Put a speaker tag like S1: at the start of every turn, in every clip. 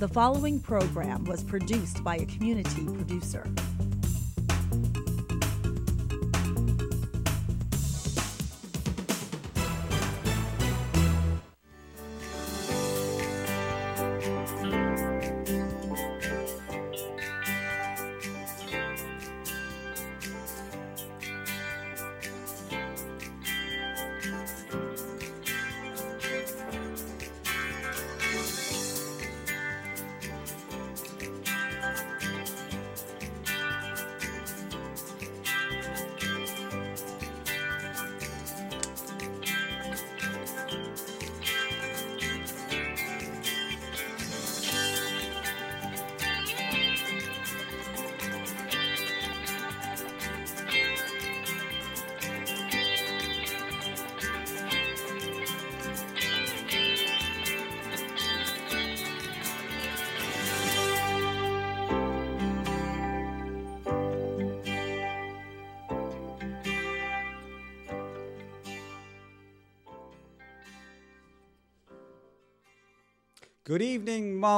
S1: The following program was produced by a community producer.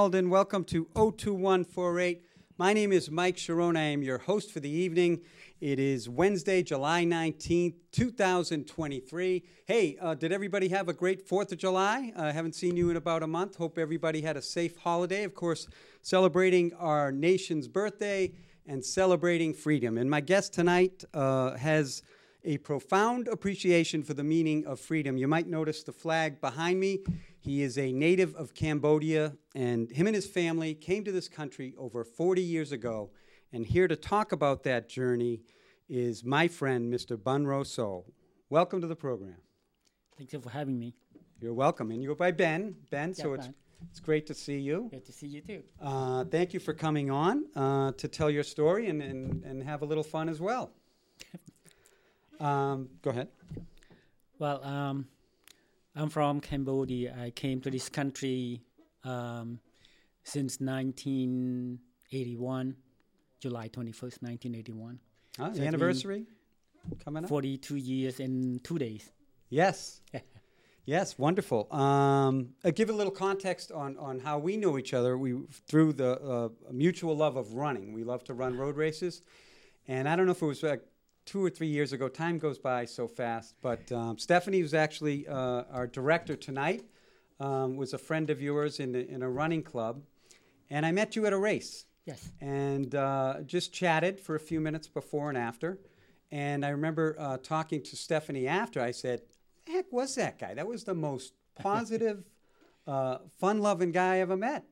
S2: Welcome to 02148. My name is Mike Cherone. I am your host for the evening. It is Wednesday, July 19th, 2023. Hey, uh, did everybody have a great 4th of July? I haven't seen you in about a month. Hope everybody had a safe holiday. Of course, celebrating our nation's birthday and celebrating freedom. And my guest tonight uh, has a profound appreciation for the meaning of freedom. You might notice the flag behind me. He is a native of Cambodia, and him and his family came to this country over 40 years ago. And here to talk about that journey is my friend, Mr. Bunroth So. Welcome to the program.
S3: Thank you for having me.
S2: You're welcome. And you go by Ben. Ben, so it's,
S3: Ben.
S2: it's great to see you.
S3: Good to see you too.
S2: Uh, thank you for coming on uh, to tell your story and, and, and have a little fun as well. Um, go ahead.
S3: Well, um, I'm from Cambodia. I came to this country um, since 1981, July 21st, 1981.
S2: Huh,
S3: it's
S2: the anniversary coming up?
S3: 42 years in two days.
S2: Yes. yes, wonderful. Um, uh, give a little context on, on how we know each other. We through the uh, mutual love of running. We love to run road races, and I don't know if it was like two or three years ago. Time goes by so fast. But um, Stephanie, who's actually uh, our director tonight, um, was a friend of yours in a, in a running club, and I met you at a race
S3: Yes.
S2: and uh, just chatted for a few minutes before and after. And I remember uh, talking to Stephanie after. I said, "The heck was that guy? That was the most positive, uh, fun-loving guy I ever met."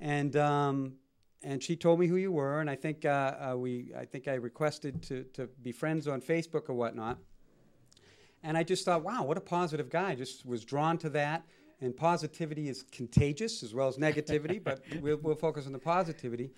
S2: And um, and she told me who you were, and I think uh, uh, we, I think I requested to to be friends on Facebook or whatnot. And I just thought, wow, what a positive guy. I Just was drawn to that. And positivity is contagious as well as negativity, but we'll, we'll focus on the positivity.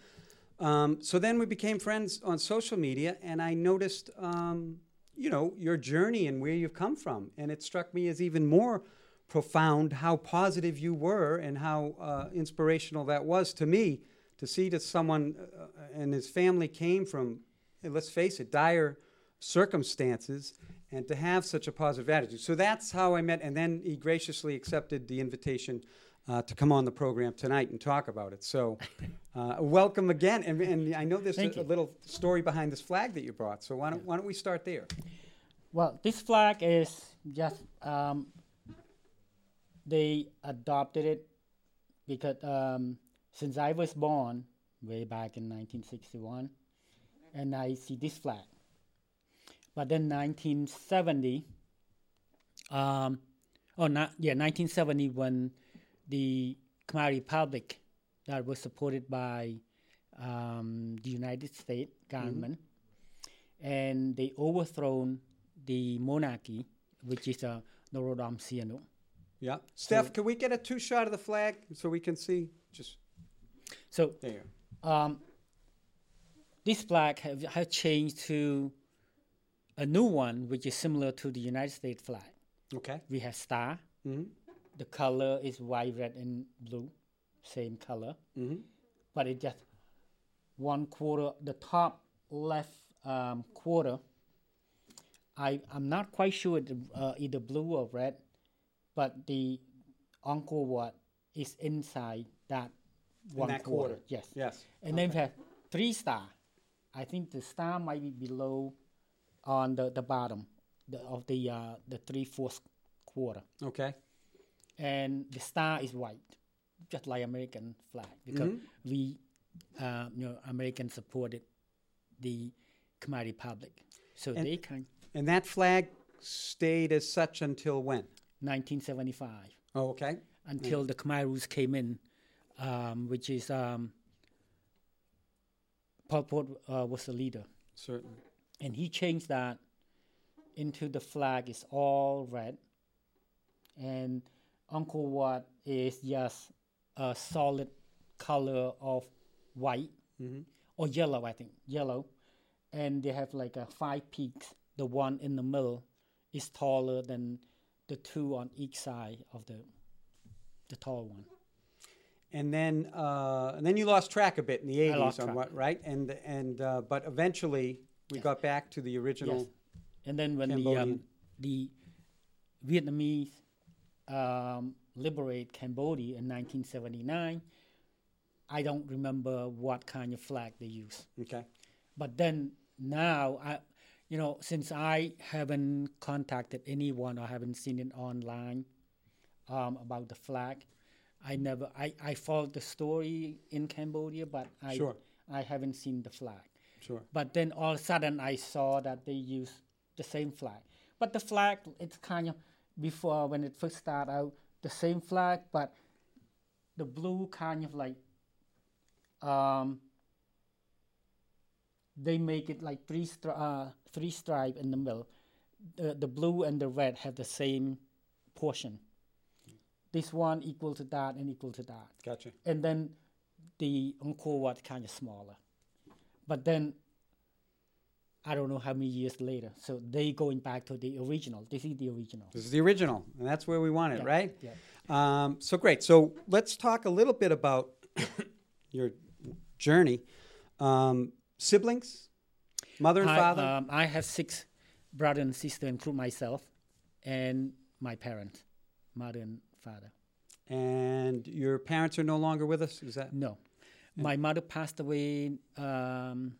S2: Um, so then we became friends on social media, and I noticed, um, you know, your journey and where you've come from. And it struck me as even more profound how positive you were and how uh, inspirational that was to me to see that someone uh, and his family came from, let's face it, dire circumstances and to have such a positive attitude. So that's how I met, and then he graciously accepted the invitation uh, to come on the program tonight and talk about it. So, uh, welcome again. And, and I know there's a, a little story behind this flag that you brought. So why don't, why don't we start there?
S3: Well, this flag is just um, they adopted it because um, since I was born way back in 1961, and I see this flag. But then 1970, um, oh, not, yeah, 1970 when the Khmer Republic that was supported by um, the United States government, and they overthrown the monarchy, which is uh, Norodom Sihanouk.
S2: Yeah. Steph, can we get a two shot of the flag so we can see? Just
S3: So
S2: there.
S3: um, this flag have, have changed to a new one, which is similar to the United States flag.
S2: Okay.
S3: We have star.
S2: hmm
S3: The color is white, red, and blue, same color.
S2: hmm
S3: But it just one quarter, the top left um, quarter. I I'm not quite sure the, uh, either blue or red, but the Angkor Wat is inside that one
S2: that
S3: quarter.
S2: quarter.
S3: Yes.
S2: Yes.
S3: And then we have three star. I think the star might be below on the, the bottom the, of the uh, the three fourth quarter.
S2: Okay.
S3: And the star is white, just like American flag, because
S2: Mm-hmm.
S3: we, uh, you know, Americans supported the Khmer Republic. So
S2: And-
S3: they can.
S2: And that flag stayed as such until when?
S3: 1975
S2: Oh, okay.
S3: until the Khmer Rouge came in, um, which is um, Pol Pot uh, was the leader.
S2: Certainly.
S3: and he changed that into the flag is all red. And Angkor Wat is just a solid color of white. Or yellow I think. Yellow. And they have like a five peaks. The one in the middle is taller than the two on each side of the the tall one
S2: And then, uh, and then you lost track a bit in the eighties
S3: lost
S2: on
S3: track.
S2: what, right? And and uh, but eventually we got back to the original.
S3: Yes. And then when the um, the Vietnamese um, liberate Cambodia in 1979, I don't remember what kind of flag they use.
S2: Okay.
S3: But then now, I, you know, since I haven't contacted anyone or haven't seen it online um, about the flag, I never I, I followed the story in Cambodia, but I
S2: Sure.
S3: I haven't seen the flag.
S2: Sure.
S3: But then all of a sudden I saw that they use the same flag. But the flag, it's kind of before when it first started out, the same flag, but the blue kind of like um, they make it like three stri- uh, three stripe in the middle. The the blue and the red have the same portion. This one equal to that and equal to that
S2: Gotcha.
S3: and then the Angkor Wat kind of smaller. But then I don't know how many years later, so they going back to the original. This is the original.
S2: This is the original, and that's where we want it,
S3: Yeah,
S2: right?
S3: yeah.
S2: Um, so great. So let's talk a little bit about your journey. Um, siblings, mother and
S3: I,
S2: father.
S3: um, I have six brother and sister, include myself, and my parents, mother and father.
S2: and your parents are no longer with us. Is that
S3: No, my mother passed away. Um,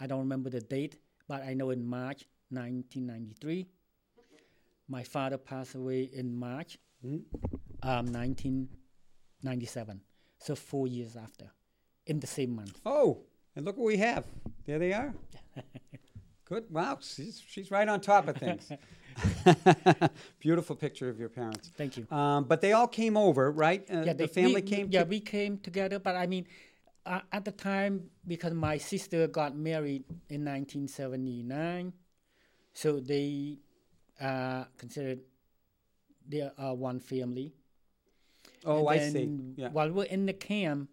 S3: I don't remember the date, but I know in March 1993. My father passed away in March um, 1997. So four years after, in the same month.
S2: Oh, and look what we have. There they are. Good. Wow, she's, she's right on top of things. Beautiful picture of your parents.
S3: Thank you.
S2: Um, but they all came over, right? Uh,
S3: yeah,
S2: the family
S3: we-
S2: came.
S3: Yeah, we came together, but I mean, uh, at the time because my sister got married in 1979, so they uh, considered they are one family.
S2: oh, I see. Yeah.
S3: While we're in the camp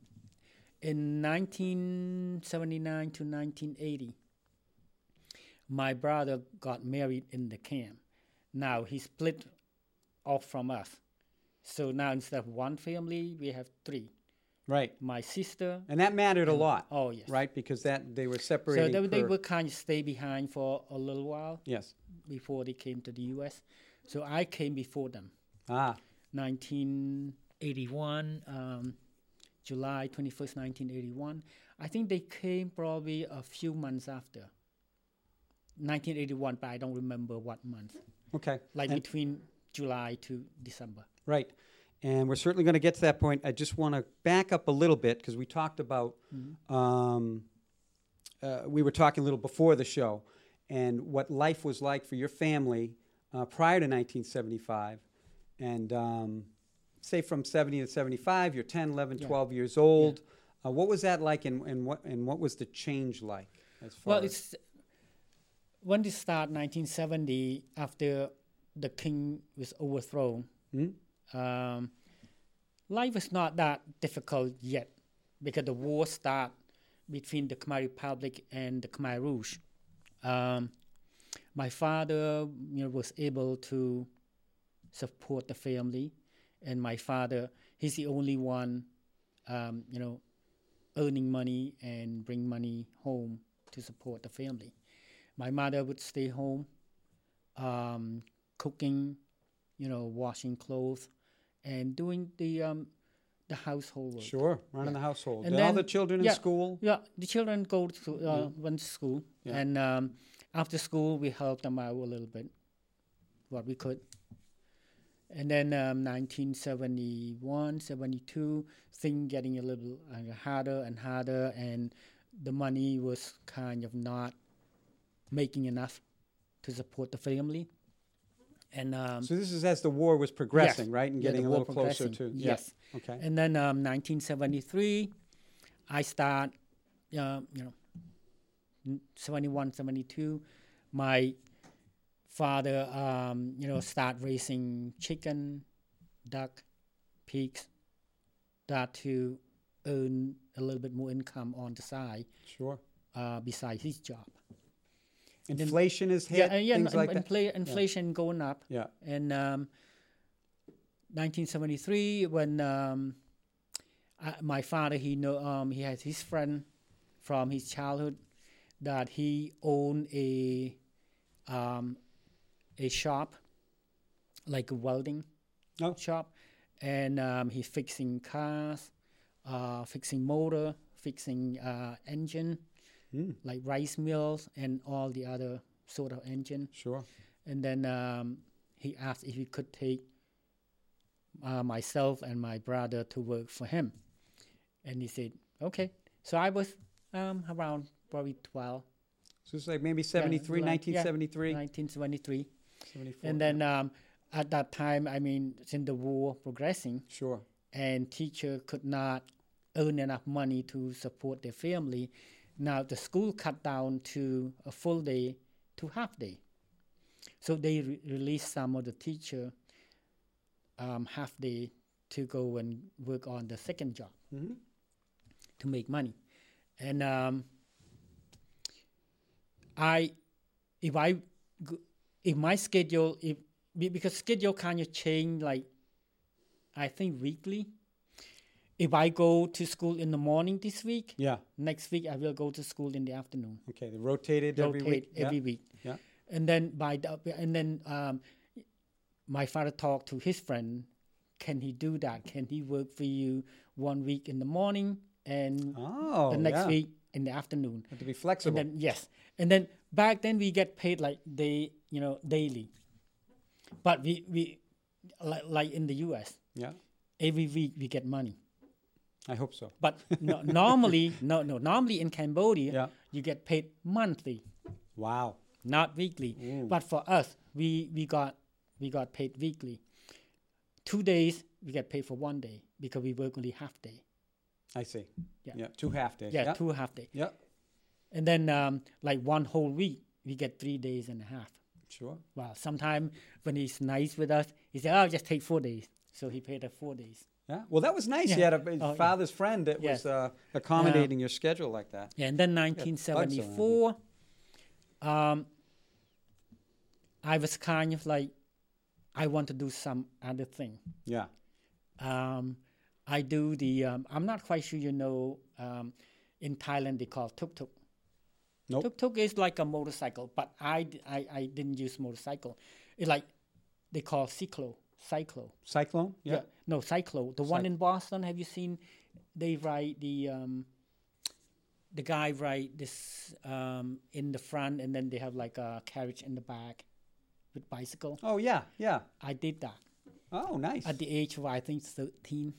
S3: in 1979 to 1980, my brother got married in the camp. Now he split off from us. So now instead of one family, we have three.
S2: Right.
S3: My sister.
S2: And that mattered a lot.
S3: Oh, yes.
S2: Right, because that they were
S3: separated.
S2: So
S3: they, they kind of stay behind for a little while
S2: yes.
S3: before they came to the U.S. So I came before them.
S2: Ah,
S3: 1981, um, July 21st, 1981. I think they came probably a few months after. 1981, but I don't remember what month.
S2: Okay.
S3: Like
S2: And-
S3: between July to December.
S2: Right. And we're certainly going to get to that point. I just want to back up a little bit because we talked about, um, uh, we were talking a little before the show and what life was like for your family uh, prior to 1975. And um, say from 70 to 75, you're 10, 11,
S3: Yeah.
S2: 12 years old. Uh, what was that like and, and, what, and what was the change like? As far
S3: Well,
S2: as-
S3: it's when they start 1970 after the king was overthrown.
S2: Hmm?
S3: Um, life was not that difficult yet because the war started between the Khmer Republic and the Khmer Rouge. Um, my father you know, was able to support the family, and my father, he's the only one, um, you know, earning money and bring money home to support the family. My mother would stay home, um, cooking, you know, washing clothes, and doing the um, the household work.
S2: Sure, running
S3: Yeah.
S2: the household.
S3: And
S2: Did all the children in school?
S3: Yeah, the children go to uh, went to school,
S2: Yeah.
S3: and um, after school we helped them out a little bit, what we could. And then um, 1971, 72, thing getting a little uh, harder and harder, and the money was kind of not making enough to support the family. And um,
S2: So this is as the war was progressing, right, and
S3: yeah,
S2: getting a little closer to. yeah.
S3: Yes.
S2: Okay.
S3: And then um, 1973, I start, uh, you know, 71, 72, my father, um, you know, start raising chicken, duck, pigs, that to earn a little bit more income on the side
S2: Sure.
S3: uh, besides his job. Then-
S2: Inflation is hit.
S3: yeah, uh, yeah,
S2: things
S3: in-
S2: like that.
S3: infla- inflation going up.
S2: Yeah.
S3: And um, 1973, when um, uh, my father, he know um, he has his friend from his childhood that he owned a um, a shop, like a welding
S2: Oh.
S3: shop, and um, he's fixing cars, uh, fixing motor, fixing uh, engine,
S2: Mm,
S3: like rice mills and all the other sort of engine.
S2: sure.
S3: And then um, he asked if he could take uh, myself and my brother to work for him. And he said, okay. So I was um, around probably 12,
S2: So it's like maybe 73,
S3: yeah,
S2: 1973,
S3: 1973.
S2: 74.
S3: And then um, at that time, I mean, since the war progressing
S2: Sure.
S3: and teacher could not earn enough money to support their family, now the school cut down to a full day to half day. So they re- released some of the teacher um, half day to go and work on the second job
S2: hmm
S3: to make money. And um, I, if I, if my schedule, if because schedule kind of change like, I think weekly. If I go to school in the morning this week,
S2: Yeah.
S3: next week I will go to school in the afternoon.
S2: Okay. They rotated every
S3: Rotate
S2: week.
S3: every
S2: yeah.
S3: week.
S2: Yeah.
S3: And then by the, and then um, my father talked to his friend. Can he do that? Can he work for you one week in the morning and
S2: Oh,
S3: the next
S2: yeah.
S3: week in the afternoon?
S2: Have to be
S3: And
S2: flexible.
S3: then yes, and then back then we get paid like day, you know, daily. But we we like like in the U.S.
S2: yeah.
S3: every week we get money.
S2: I hope so.
S3: But no, normally no no normally in Cambodia
S2: Yeah.
S3: you get paid monthly,
S2: Wow.
S3: not weekly.
S2: Ooh.
S3: But for us we we got we got paid weekly. Two days we get paid for one day because we work only half day.
S2: I see.
S3: Yeah.
S2: Yeah. Two half days.
S3: Yeah,
S2: Yeah.
S3: two half day.
S2: Yeah.
S3: And then um, like one whole week we get three days and a half.
S2: Sure.
S3: Well, sometimes when he's nice with us, he said, "Oh, just take four days." So he paid us four days.
S2: Yeah. Well, that was nice. You
S3: Yeah.
S2: had a,
S3: Oh, yeah.
S2: father's friend that was uh, accommodating your schedule like that.
S3: Yeah, and then 1974, um, I was kind of like, I want to do some other thing.
S2: Yeah.
S3: Um, I do the. Um, I'm not quite sure you know. Um, in Thailand, they call tuk tuk.
S2: Nope.
S3: Tuk tuk is like a motorcycle, but I, I, I didn't use motorcycle. It's like they call cyclo, cyclo.
S2: Cyclone. Yeah.
S3: No, cyclo. The one in Boston. Have you seen? They ride the um, the guy ride this um, in the front, and then they have like a carriage in the back with bicycle.
S2: Oh yeah. Yeah.
S3: I did that
S2: Oh, nice.
S3: at the age of I think thirteen,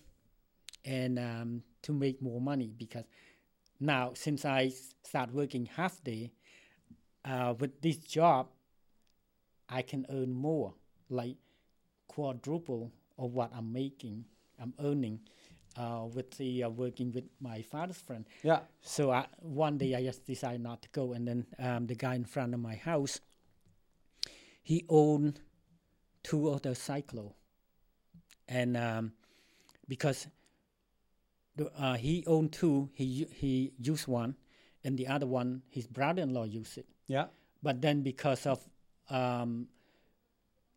S3: and um, to make more money because now since I start working half day, uh, with this job, I can earn more, like quadruple of what I'm making, I'm earning, uh, with the uh, working with my father's friend.
S2: yeah.
S3: So I, one day I just decided not to go, and then um, the guy in front of my house, he owned two of the cyclo, and um, because the, uh, he owned two, he he used one, and the other one his brother-in-law used it.
S2: Yeah.
S3: But then because of um,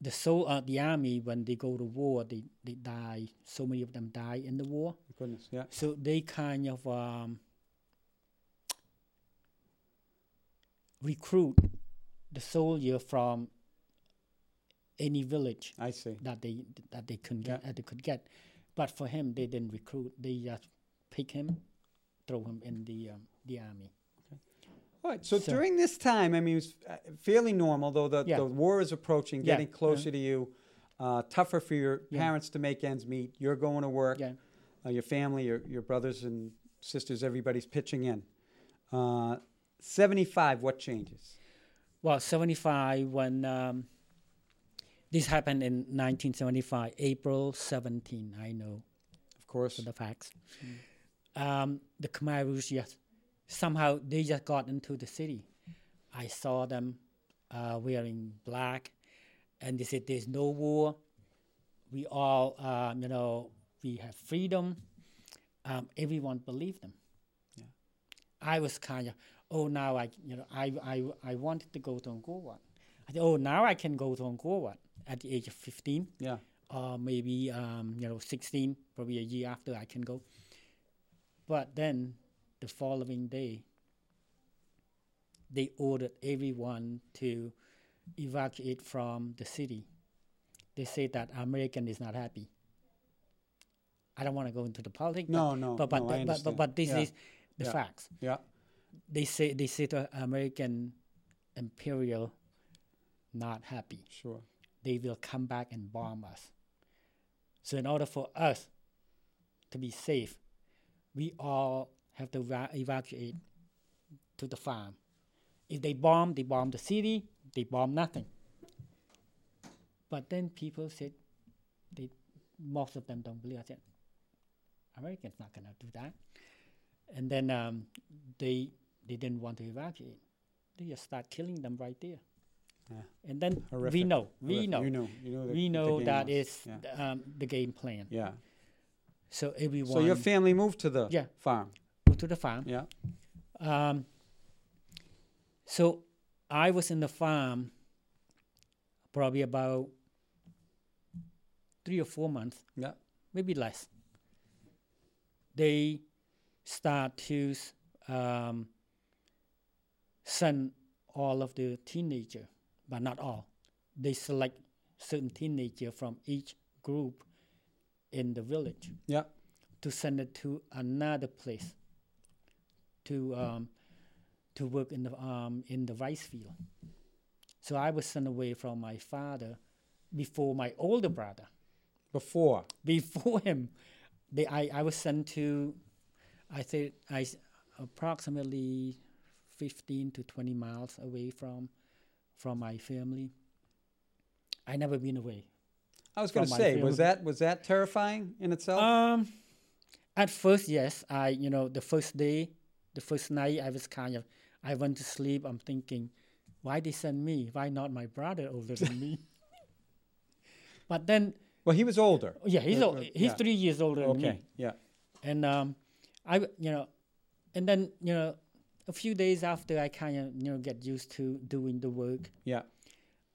S3: the so uh, the army when they go to war, they they die. So many of them die in the war.
S2: Goodness. Yeah.
S3: So they kind of um, recruit the soldier from any village
S2: I see.
S3: that they that they could get that they could get. But for him, they didn't recruit. They just pick him, throw him in the um, the army.
S2: All right. So,
S3: So-
S2: during this time, I mean, it was uh, fairly normal, though the,
S3: Yeah.
S2: the war is approaching,
S3: Yeah,
S2: getting closer to you. Uh, tougher for your
S3: Yeah.
S2: parents to make ends meet. You're going to work.
S3: Yeah.
S2: Uh, your family, your, your brothers and sisters, everybody's pitching in. Uh, 75, what changes?
S3: Well, 75 when um, this happened in 1975, April 17. I know
S2: Of course.
S3: for the facts. Um, the Khmer Rouge, yes, somehow they just got into the city. I saw them uh, wearing black, and they said, "There's no war. We all, um, you know, we have freedom." Um, everyone believed them.
S2: Yeah.
S3: I was kind of, oh, now I, you know, I, I, I wanted to go to Angkor Wat. I said, oh, now I can go to Angkor Wat at the age of 15
S2: Yeah.
S3: or maybe um, you know 16, probably a year after I can go. But then the following day, they ordered everyone to evacuate from the city. They said that American is not happy. I don't want to go into the politics.
S2: No, no,
S3: but but
S2: no, I
S3: but, but, but this
S2: Yeah.
S3: is the
S2: Yeah.
S3: facts.
S2: Yeah.
S3: They say they say the American imperial not happy
S2: Sure.
S3: they will come back and bomb us. So, in order for us to be safe, we all have to eva- evacuate to the farm. If they bomb, they bomb the city, they bomb nothing. But then people said, they, most of them don't believe. I said, Americans not gonna do that. And then um, they they didn't want to evacuate. They just start killing them right there.
S2: Yeah.
S3: And then we know, we
S2: Horrific.
S3: know,
S2: You know. You know the,
S3: we know that
S2: was.
S3: is
S2: Yeah.
S3: um, the game plan.
S2: yeah.
S3: So everyone
S2: So your family moved to the
S3: Yeah.
S2: farm.
S3: To the farm.
S2: Yeah.
S3: Um, so I was in the farm probably about three or four months,
S2: Yeah.
S3: maybe less. They start to um, send all of the teenager, but not all. They select certain teenager from each group in the village
S2: Yeah.
S3: to send it to another place to um, to work in the um, in the rice field. So I was sent away from my father before my older brother.
S2: Before.
S3: Before him, they I, I was sent to, I think I approximately fifteen to twenty miles away from from my family. I never been away.
S2: I was going to say, was that was that terrifying in itself?
S3: Um, at first, yes. I, you know, the first day, the first night, I was kind of, I went to sleep. I'm thinking, why they send me? Why not my brother older than me? But then,
S2: well, he was older.
S3: yeah, he's
S2: Uh, uh,
S3: he's
S2: yeah.
S3: three years older than
S2: Okay.
S3: me.
S2: Yeah.
S3: And um, I, you know, and then you know, a few days after, I kind of you know get used to doing the work.
S2: Yeah.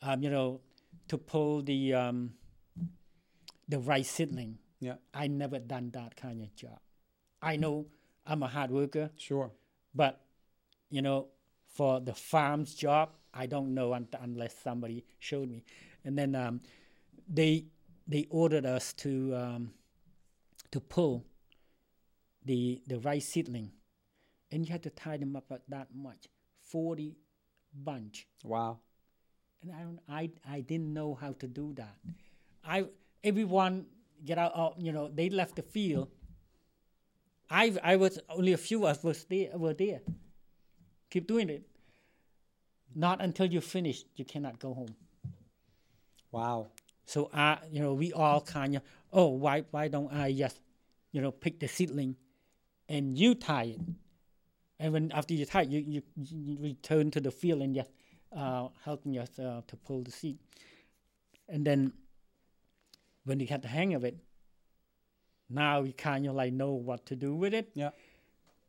S3: Um, you know, to pull the um, the rice seedling.
S2: Yeah.
S3: I never done that kind of job. I know I'm a hard worker,
S2: Sure.
S3: but you know, for the farm's job, I don't know un- unless somebody showed me. And then um, they they ordered us to um, to pull the the rice seedling, and you had to tie them up at that much, forty bunch.
S2: Wow.
S3: And I don't, I I didn't know how to do that. I everyone get out. You know, they left the field. I I was only a few of us was there were there. Keep doing it. Not until you finish, you cannot go home.
S2: Wow.
S3: So I, you know, we all kind of, oh, why why don't I just, you know, pick the seedling, and you tie it, and when after you tie it, you you, you return to the field and just uh, helping us uh, to pull the seed, and then when you get the hang of it, now we kind of like know what to do with it.
S2: Yeah.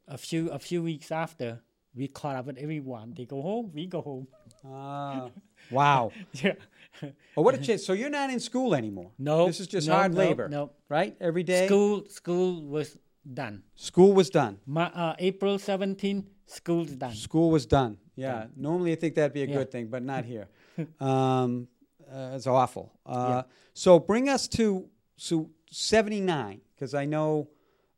S3: A few a few weeks after, we caught up with everyone. They go home, we go home.
S2: Ah. wow.
S3: yeah.
S2: Well, what a change. So you're not in school anymore.
S3: No,
S2: This is just
S3: no,
S2: hard
S3: no,
S2: labor.
S3: No,
S2: Right? Every day.
S3: School school was done.
S2: School was done.
S3: Ma- uh, April 17, school's done.
S2: School was done. Yeah. Normally, I think that'd be a
S3: Yeah.
S2: good thing, but not here. um, uh, it's awful. Uh,
S3: Yeah.
S2: So bring us to so 79. Because I know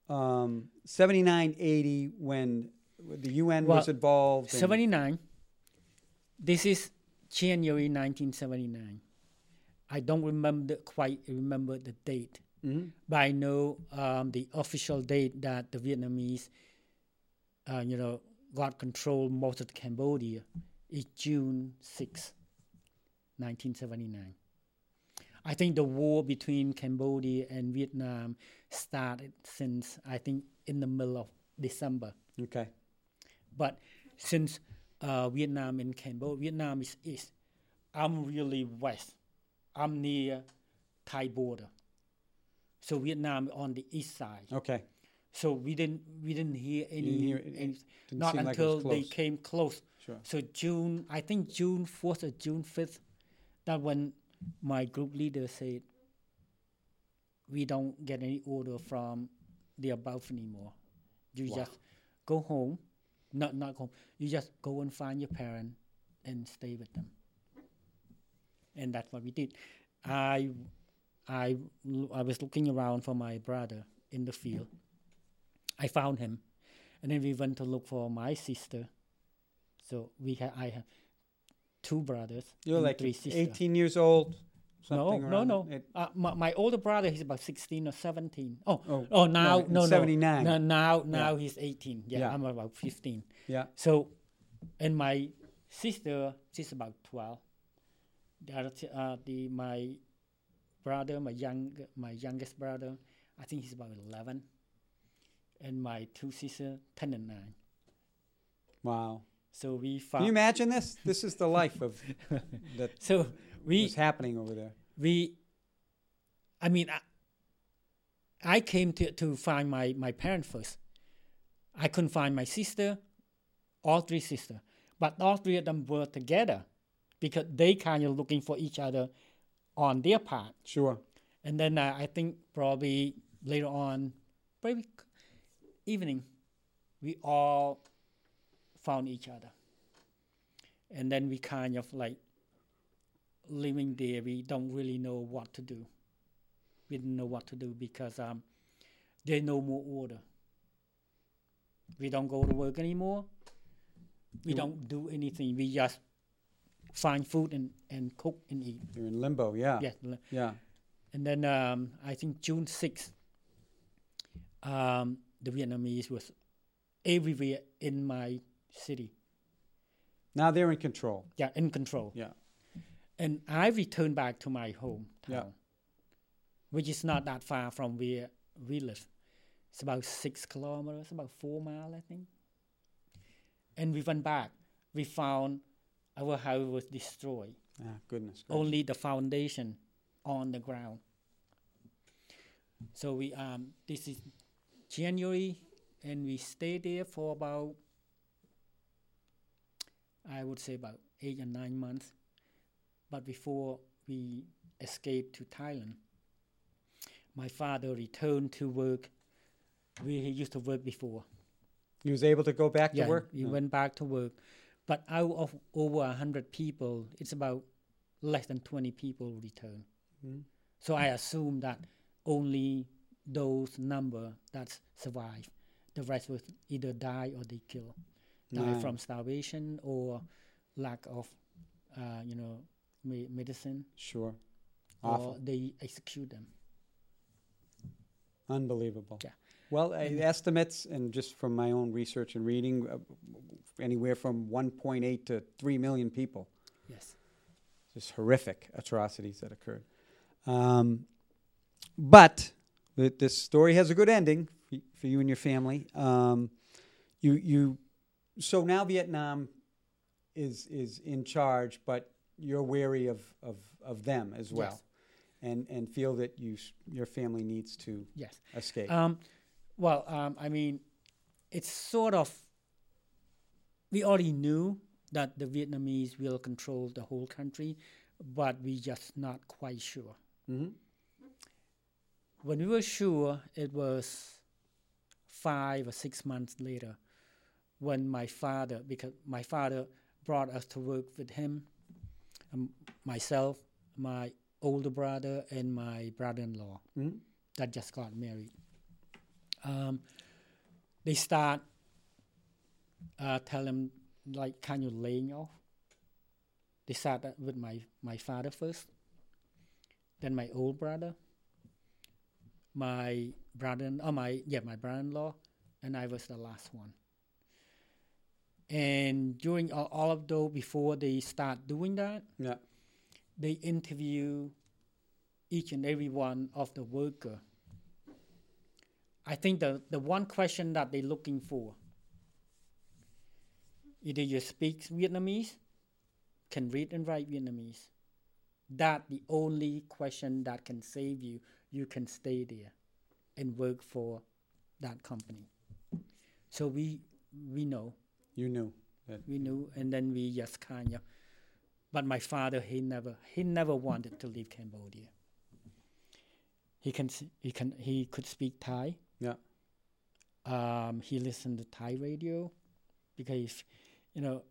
S2: um, 79, 80 when the UN was involved. and-
S3: 79. This is January 1979. I don't remember quite remember the date,
S2: Mhm.
S3: but I know um, the official date that the Vietnamese, uh, you know, got control most of Cambodia is June 6, 1979. I think the war between Cambodia and Vietnam started since I think in the middle of December.
S2: Okay.
S3: But since uh, Vietnam and Cambodia, Vietnam is east. I'm really west. I'm near Thai border. So Vietnam on the east side.
S2: Okay.
S3: So we didn't we didn't hear any,
S2: didn't hear
S3: any
S2: didn't
S3: not
S2: seem like
S3: until they came close.
S2: Sure.
S3: So June, I think June fourth or June fifth, that when my group leader said, "We don't get any order from the above anymore. You
S2: Wow.
S3: just go home, not not home. You just go and find your parent and stay with them." And that's what we did. I I I was looking around for my brother in the field. I found him, and then we went to look for my sister. So we ha- I have two brothers.
S2: You're like
S3: three sisters.
S2: 18 years old.
S3: No,
S2: something
S3: no, no. Uh, my, my older brother, he's about sixteen or seventeen. Oh,
S2: Oh,
S3: oh, now no, no,
S2: 79.
S3: No, now now he's eighteen. Yeah,
S2: Yeah.
S3: I'm about fifteen.
S2: Yeah.
S3: So, and my sister, she's about twelve. The other, t- uh, the my brother, my young, my youngest brother, I think he's about eleven, and my two sisters, ten and nine.
S2: Wow.
S3: So we
S2: Can you imagine this? This is the life of that
S3: So we
S2: was happening over there.
S3: we i mean i, I came to, to find my, my parents first i couldn't find my sister all three sisters but all three of them were together because they kind of looking for each other on their part
S2: Sure.
S3: and then uh, i think probably later on probably evening we all found each other and then we kind of like living there we don't really know what to do we didn't know what to do because um, there's no more order we don't go to work anymore we
S2: You-
S3: don't do anything we just find food and, and cook and eat
S2: You're in limbo. Yeah.
S3: yeah
S2: Yeah.
S3: and then um, I think June 6th, um, the Vietnamese was everywhere in my city.
S2: Now they're in control.
S3: Yeah, in control.
S2: Yeah.
S3: And I returned back to my hometown,
S2: Yeah.
S3: which is not that far from where we live. It's about six kilometers, about four miles, I think. And we went back. We found our house was destroyed.
S2: Ah, goodness. gracious.
S3: only the foundation on the ground. So we um this is January and we stayed there for about I would say about eight or nine months. But before we escaped to Thailand, my father returned to work where he used to work before.
S2: He was able to go back
S3: yeah,
S2: to work.
S3: he went back to work. But out of over a hundred people, it's about less than twenty people return.
S2: Mhm.
S3: So I assume that only those number that survive. The rest will either die or they kill, die
S2: Right.
S3: from starvation or lack of, uh, you know, me- medicine,
S2: Sure.
S3: or
S2: Awful.
S3: they execute them.
S2: Unbelievable.
S3: Yeah.
S2: Well, uh, estimates, and just from my own research and reading, uh, anywhere from 1.8 to 3 million people.
S3: Yes.
S2: Just horrific atrocities that occurred. Um, but th- this story has a good ending for, for you and your family. Um, you, you, so now Vietnam is is in charge, but you're wary of, of, of them as well,
S3: Yes.
S2: and and feel that you your family needs to
S3: Yes.
S2: escape.
S3: Um, well, um, I mean, it's sort of. We already knew that the Vietnamese will control the whole country, but we just not quite sure.
S2: hmm
S3: When we were sure, it was five or six months later, when my father, because my father brought us to work with him, um, myself, my older brother, and my brother-in-law
S2: hmm
S3: that just got married. um, they start uh, tell him like kind of laying off. They start that with my my father first, then my old brother, my brother, oh my yeah my brother-in-law, and I was the last one. And during all, all of those, before they start doing that,
S2: Yeah.
S3: they interview each and every one of the worker. I think the, the one question that they're looking for, either you speak Vietnamese, can read and write Vietnamese. That the only question that can save you. You can stay there and work for that company. So we we know
S2: You knew that.
S3: we knew, and then we just kind of. But my father, he never, he never wanted to leave Cambodia. He can, he can, he could speak Thai.
S2: Yeah.
S3: Um, he listened to Thai radio, because, you know,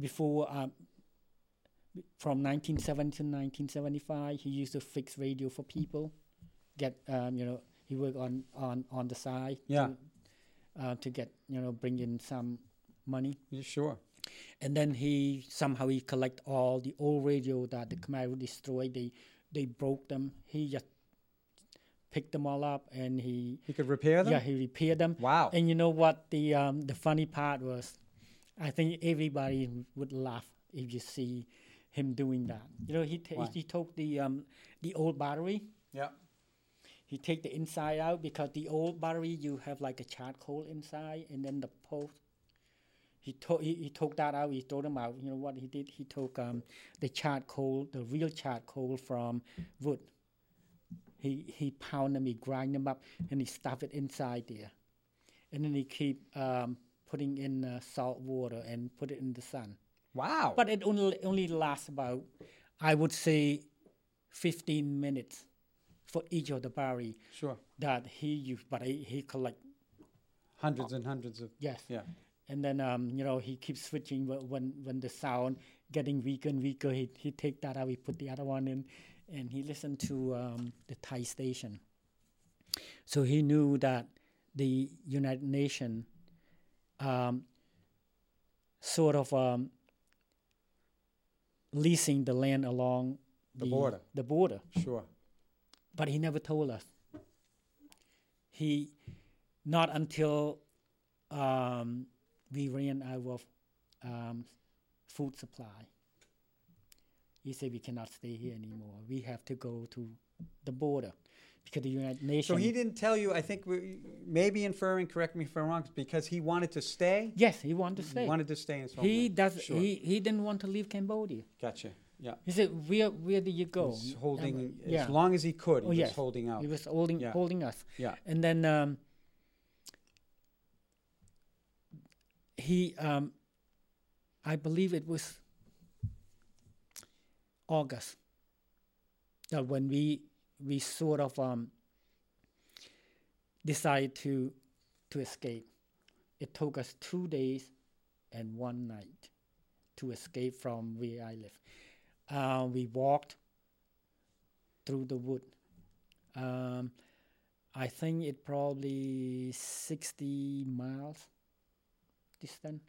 S3: before um, from 1970 to 1975, he used to fix radio for people. Get um, you know, he worked on on on the side.
S2: Yeah.
S3: To, uh, to get you know bring in some money
S2: You sure?
S3: and then he somehow he collect all the old radio that the Khmer destroyed. They they broke them. He just picked them all up and he
S2: He could repair them.
S3: yeah he repaired them.
S2: Wow.
S3: And you know what the um, the funny part was, I think everybody would laugh if you see him doing that. You know he
S2: Why?
S3: he took the um, the old battery.
S2: yeah.
S3: He take the inside out because the old battery you have like a charcoal inside and then the post. He took he, he took that out. He threw them out. You know what he did? He took um, the charcoal, the real charcoal from wood. He he pound them. He grind them up and he stuff it inside there, and then he keep um, putting in uh, salt water and put it in the sun.
S2: Wow.
S3: But it only only lasts about, I would say, fifteen minutes for each of the battery
S2: sure.
S3: that he used, but he, he collect
S2: Hundreds and hundreds of.
S3: yes,
S2: Yeah.
S3: and then um you know he keeps switching wh- when when the sound getting weaker and weaker. He he take that out, he put the other one in, and he listened to um, the Thai station. So he knew that the United Nations um, sort of um, leasing the land along
S2: The border.
S3: The border
S2: Sure.
S3: But he never told us. He, not until um, we ran out of um, food supply. He said we cannot stay here anymore. We have to go to the border because the United Nations.
S2: So he didn't tell you. I think we, maybe inferring. Correct me if I'm wrong. Because he wanted to stay.
S3: yes, he wanted to stay.
S2: He wanted to stay in
S3: he does.
S2: Sure.
S3: He he didn't want to leave Cambodia.
S2: Gotcha. Yeah.
S3: He said, "Where where did you go?"
S2: He's holding
S3: Um,
S2: as long as he could. He
S3: Oh,
S2: was
S3: yes.
S2: holding out.
S3: He was holding
S2: Yeah.
S3: holding us.
S2: Yeah.
S3: And then um, he, um, I believe it was August that when we we sort of um, decided to to escape. It took us two days and one night to escape from where I live. Uh, we walked through the wood. Um, I think it probably 60 miles distant.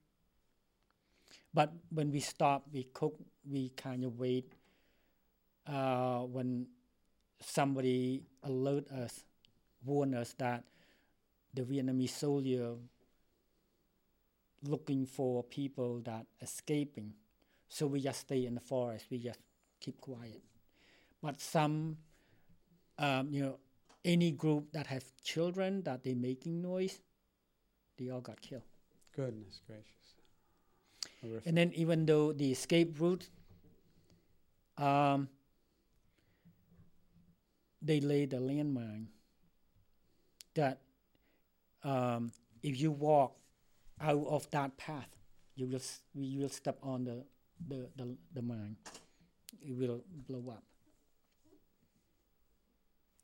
S3: But when we stop, we cook, we kind of wait. Uh, when somebody alert us, warn us that the Vietnamese soldier looking for people that escaping. So we just stay in the forest. We just keep quiet. But some, um, you know, any group that have children that they making noise, they all got killed.
S2: Goodness gracious. Horrific.
S3: And then even though the escape route, um, they laid a landmine that um, if you walk out of that path, you will s- you will step on the the, the, the mine. It will blow up.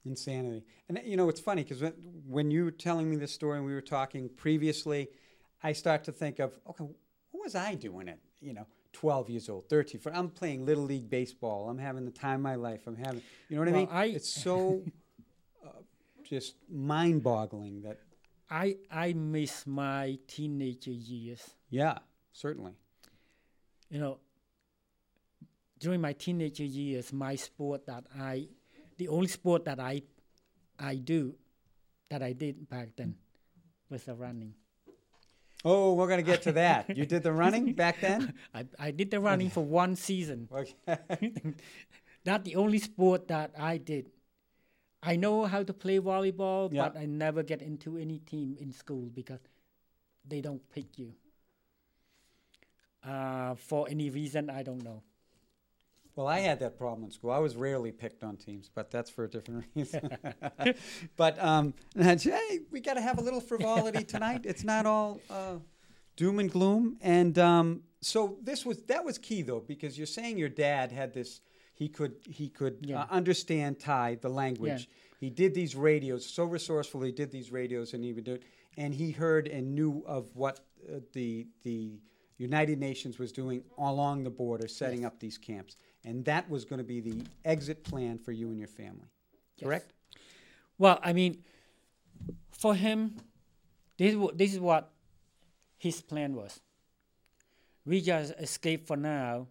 S2: Insanity. And you know, it's funny because when, you were telling me this story and we were talking previously, I start to think of, okay, what was I doing at, you know, 12 years old, 13? I'm playing Little League Baseball. I'm having the time of my life. I'm having, you know what I mean?
S3: I-
S2: it's so uh, just mind-boggling. That
S3: I I miss my teenager years.
S2: yeah, certainly.
S3: You know, during my teenager years, my sport that I, the only sport that I, I do, that I did back then, was the running.
S2: Oh, we're gonna get to that. you did the running back then.
S3: I, I did the running for one season.
S2: Okay.
S3: That's the only sport that I did. I know how to play volleyball,
S2: Yeah.
S3: but I never get into any team in school because they don't pick you. Uh, for any reason, I don't know.
S2: Well, I had that problem in school. I was rarely picked on teams, but that's for a different reason. but um, hey, we got to have a little frivolity tonight. It's not all uh, doom and gloom. And um, so this was that was key though, because you're saying your dad had this. He could he could
S3: Yeah.
S2: uh, understand Thai, the language. He did these radios so resourcefully. He did these radios, and he would do it. And he heard and knew of what uh, the the United Nations was doing along the border, setting up these camps, and that was going to be the exit plan for you and your family. Correct?
S3: Well, I mean, for him, this is this is what his plan was. We just escape for now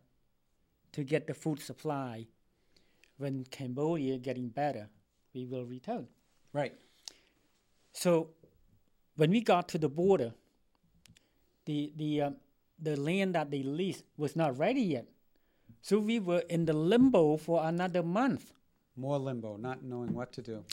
S3: to get the food supply. When Cambodia getting better, we will return.
S2: Right.
S3: So, when we got to the border, the the um, the land that they leased was not ready yet. So we were in the limbo for another month.
S2: More limbo, not knowing what to do.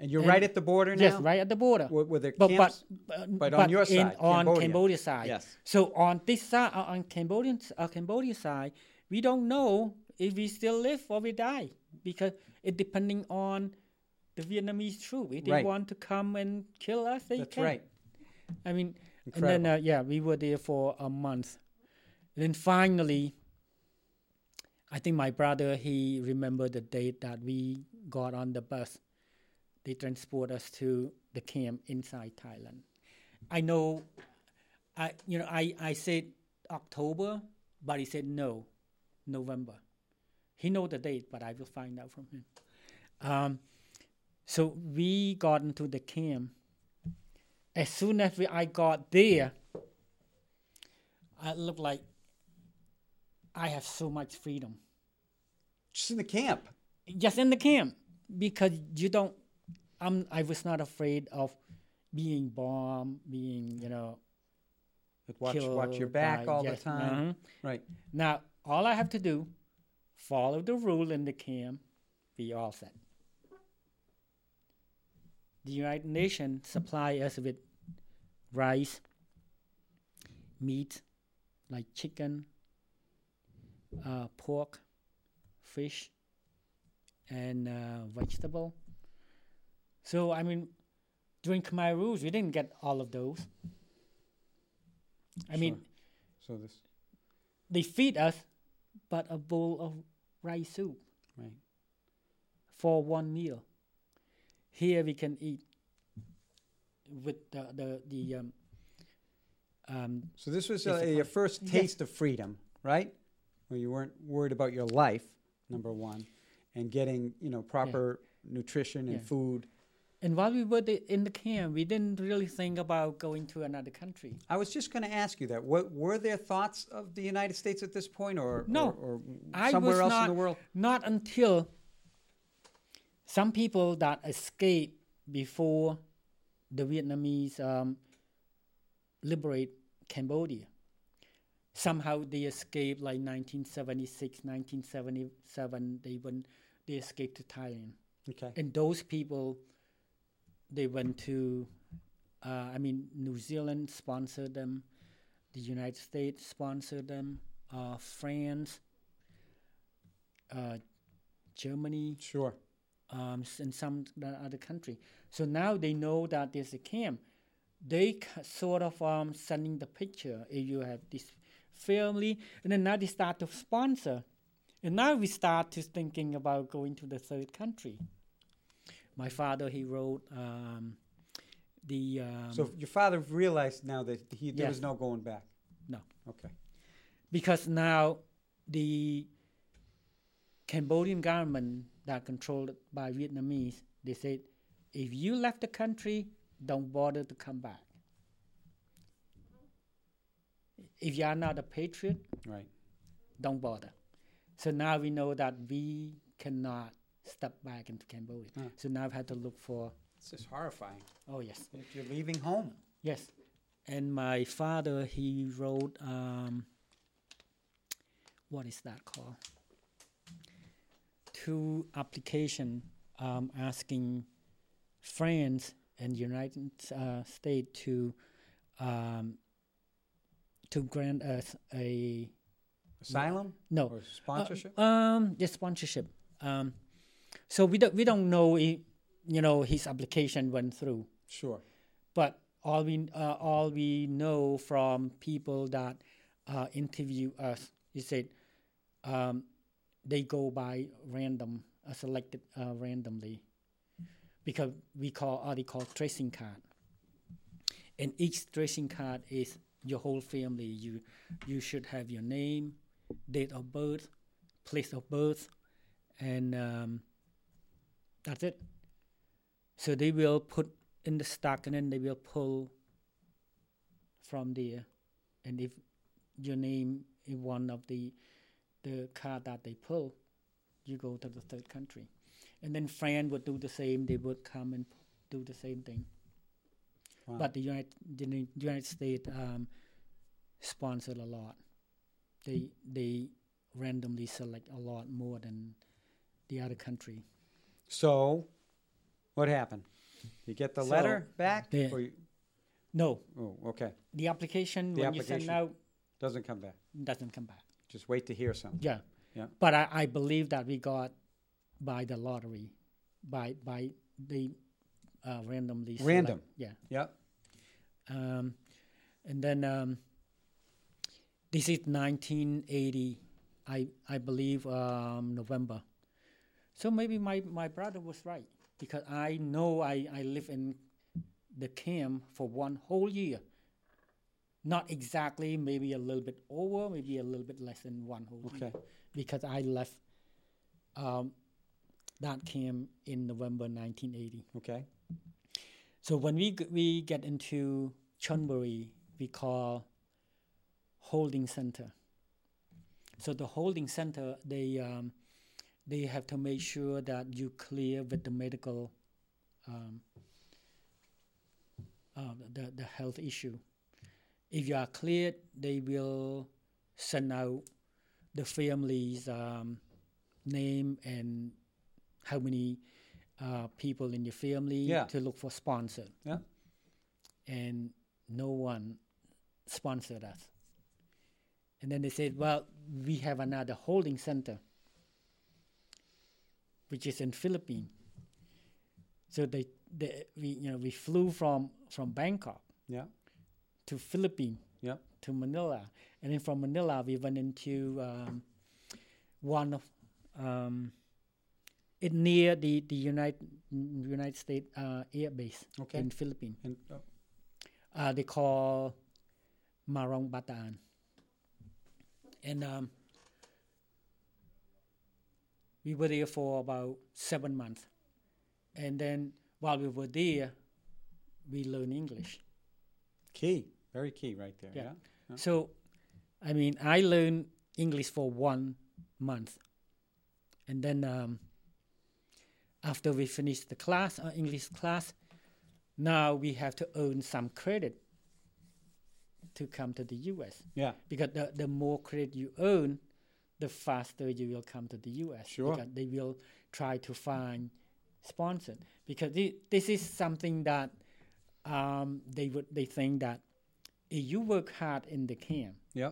S2: And you're
S3: And-
S2: right at the border now.
S3: Yes, right at the border.
S2: Were, were there
S3: but,
S2: camps?
S3: but,
S2: but on your side,
S3: on
S2: Cambodia.
S3: Cambodia side.
S2: Yes.
S3: So on this side, uh, on Cambodian uh, Cambodia side, we don't know if we still live or we die because it depending on the Vietnamese troops. If they
S2: Right.
S3: want to come and kill us, they
S2: That's
S3: can.
S2: right.
S3: I mean, and then uh, yeah, we were there for a month. And then finally, I think my brother he remembered the date that we got on the bus. They transport us to the camp inside Thailand. I know, I you know I I said October, but he said no, November. He know the date, but I will find out from him. Um, so we got into the camp as soon as we, I got there, I looked like I have so much freedom.
S2: Just in the camp.
S3: Just in the camp, because you don't. I'm. I was not afraid of being bombed, being you know.
S2: Watch,
S3: killed
S2: watch your back
S3: by-
S2: all
S3: yes,
S2: the time. Right.
S3: Now all I have to do, follow the rule in the camp, be all set. The United Nations supply us with rice, meat, like chicken, uh, pork, fish, and uh, vegetable. So I mean, during Khmer Rouge, we didn't get all of those. I mean,
S2: So this.
S3: they feed us, but a bowl of rice soup
S2: Right.
S3: for one meal. Here we can eat with the the, the um, um,
S2: So this was uh, your first
S3: Yes.
S2: taste of freedom, right? Where you weren't worried about your life, number one, and getting you know proper nutrition and
S3: Yeah.
S2: food.
S3: and while we were the, in the camp, we didn't really think about going to another country.
S2: I was just going to ask you that. What were there thoughts of the United States at this point, or
S3: No.
S2: or, or
S3: I
S2: somewhere
S3: was
S2: else
S3: not,
S2: in the world?
S3: Not until some people that escaped before the Vietnamese um, liberate Cambodia. Somehow they escaped, like 1976, 1977. They went, they escaped to Thailand,
S2: Okay.
S3: and those people, they went to, uh, I mean, New Zealand sponsored them, the United States sponsored them, uh, France, uh, Germany,
S2: Sure.
S3: Um, and some other country. So now they know that there's a camp. They sort of um, sending the picture if you have this family, and then now they start to sponsor. And now we start to thinking about going to the third country. My father, he wrote um, the um,
S2: So your father realized now that he there was no going back.
S3: No.
S2: Okay.
S3: because now the Cambodian government that are controlled by Vietnamese, they said, if you left the country, don't bother to come back. If you are not a patriot,
S2: Right.
S3: don't bother. So now we know that we cannot step back into Cambodia.
S2: Ah.
S3: So now I've had to look for.
S2: This is horrifying.
S3: Oh yes,
S2: If you're leaving home.
S3: yes. And my father, he wrote. Um, what is that called? Two application um, asking France and United uh, States to um, to grant us a
S2: Asylum
S3: no
S2: or sponsorship?
S3: Uh, um, the sponsorship. Um, so we don't we don't know i you know his application went through,
S2: sure.
S3: but all we uh, all we know from people that uh, interview us is that um, they go by random, uh, selected uh, randomly, because we call uh, they call tracing card, and each tracing card is your whole family. You you should have your name, date of birth, place of birth, and um, that's it. So they will put in the stack and then they will pull from there. And if your name is one of the the card that they pull, you go to the third country. And then France would do the same. They would come and do the same thing.
S2: Wow.
S3: But the United the United States um, sponsored a lot. They they randomly select a lot more than the other country.
S2: So, what happened? You get the
S3: So,
S2: letter back?
S3: the-
S2: or you,
S3: No,
S2: oh, okay.
S3: the application
S2: The
S3: when you send out
S2: Doesn't come back.
S3: doesn't come back.
S2: Just wait to hear something.
S3: Yeah.
S2: Yeah.
S3: But I, I believe that we got by the lottery, by by the uh, randomly. select-
S2: Random.
S3: Yeah.
S2: Yep.
S3: Um, and then um, this is 1980, I I believe um, November. So maybe my, my brother was right because I know I, I live in the camp for one whole year. Not exactly, maybe a little bit over, maybe a little bit less than one whole year.
S2: Okay.
S3: Because I left um, that camp in November 1980.
S2: Okay.
S3: So when we g- we get into Chonburi, we call holding center. So the holding center, they um, they have to make sure that you clear with the medical, um, uh, the the health issue. If you are cleared, they will send out the family's um, name and how many uh, people in your family
S2: Yeah.
S3: to look for sponsor.
S2: Yeah.
S3: And no one sponsored us. And then they said, well, we have another holding center, which is in Philippines. So they, they we, you know, we flew from, from Bangkok
S2: Yeah.
S3: To Philippines
S2: Yeah.
S3: to Manila, and then from Manila we went into um, one of um, it near the the United United States uh, Air Base
S2: Okay.
S3: in Philippines.
S2: And oh,
S3: Uh, they call Morong Bataan, and um, we were there for about seven months, and then while we were there, we learned English.
S2: key. Very key right there.
S3: Yeah.
S2: Yeah. Yeah.
S3: So, I mean, I learned English for one month, and then um, after we finished the class, our English class, now we have to earn some credit to come to the U.S.
S2: Yeah.
S3: because the, the more credit you earn, the faster you will come to the U.S.
S2: Sure.
S3: Because they will try to find sponsor because thi- this is something that um, they would they think that if you work hard in the camp,
S2: Yeah.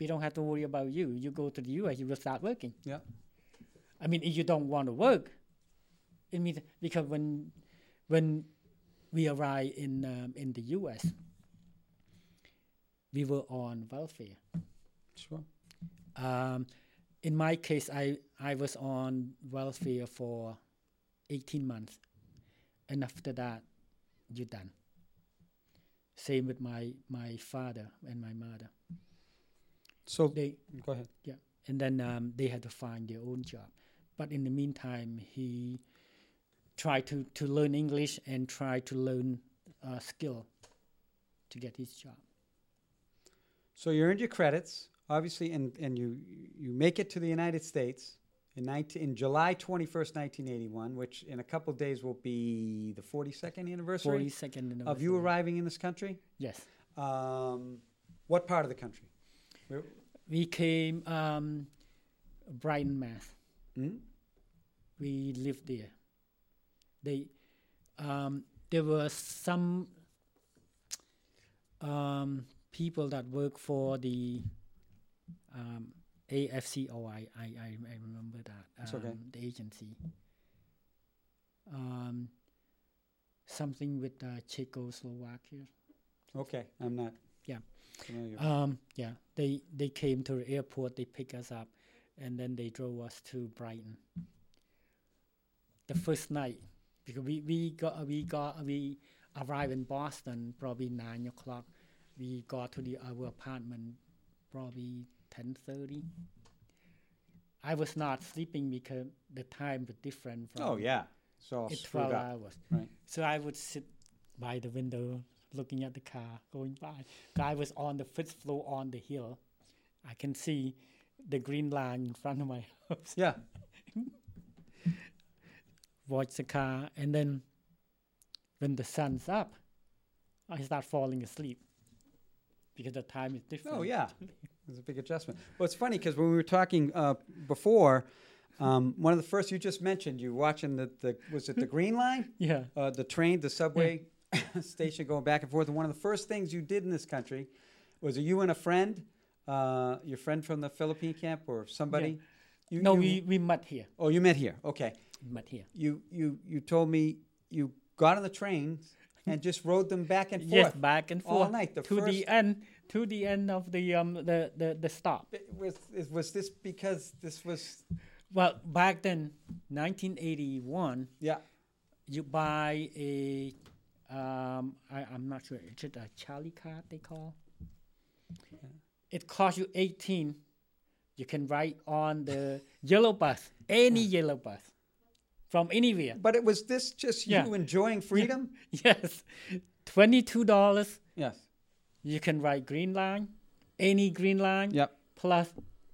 S3: we don't have to worry about you. You go to the U.S., you will start working.
S2: Yeah.
S3: I mean, if you don't want to work, it means because when when we arrive in um, in the U.S., we were on welfare.
S2: Sure.
S3: Um, in my case, I I was on welfare for eighteen months, and after that, you're done. Same with my my father and my mother.
S2: So
S3: They
S2: go ahead.
S3: yeah, and then um, they had to find their own job. But in the meantime, he tried to, to learn English and try to learn uh, skill to get his job.
S2: So you earned your credits, obviously, and, and you you make it to the United States in 19, in July 21st, 1981, which in a couple of days will be the 42nd anniversary
S3: Forty second anniversary.
S2: of you arriving in this country.
S3: Yes,
S2: Um, what part of the country? Where,
S3: we came um, Brighton, Mass.
S2: Hmm?
S3: We lived there. They um, there were some um, people that work for the um, AFCO. I, I, I I remember that.
S2: It's okay.
S3: um, The agency. Um, something with uh, Czechoslovakia.
S2: Okay, I'm not.
S3: Yeah.
S2: Familiar.
S3: Um, yeah, they they came to the airport. They picked us up, and then they drove us to Brighton. The first night, because we we got we got we arrived in Boston probably nine o'clock. We got to the our apartment probably ten thirty. I was not sleeping because the time was different from
S2: oh yeah, so screwed
S3: 12
S2: up.
S3: hours.
S2: Right.
S3: So I would sit by the window looking at the car going by. Guy was on the fifth floor on the hill. I can see the green line in front of my house.
S2: Yeah.
S3: Watch the car, and then when the sun's up, I start falling asleep because the time is different.
S2: Oh yeah, it's a big adjustment. Well, it's funny because when we were talking uh, before, um, one of the first you just mentioned, you were watching the, the was it the Green Line,
S3: Yeah.
S2: uh, the train, the subway station going back and forth. And one of the first things you did in this country was you and a friend, uh, your friend from the Philippine camp or somebody. You,
S3: No,
S2: you-
S3: we, we met here.
S2: Oh, you met here. Okay.
S3: Met here.
S2: You you you told me you got on the trains and just rode them back and forth.
S3: Yes, back and forth all
S2: night. The
S3: to
S2: first-
S3: the end to the end of the um the, the, the stop.
S2: It Was was this because this was
S3: Well, back then, 1981,
S2: yeah
S3: you buy a, um, I, I'm not sure, is it a Charlie card they call? It costs you 18. You can ride on the yellow bus, any yellow bus, from anywhere.
S2: But it was this just
S3: Yeah.
S2: you enjoying freedom?
S3: Yes, $22.
S2: Yes.
S3: You can ride Green Line, any Green Line,
S2: Yep.
S3: plus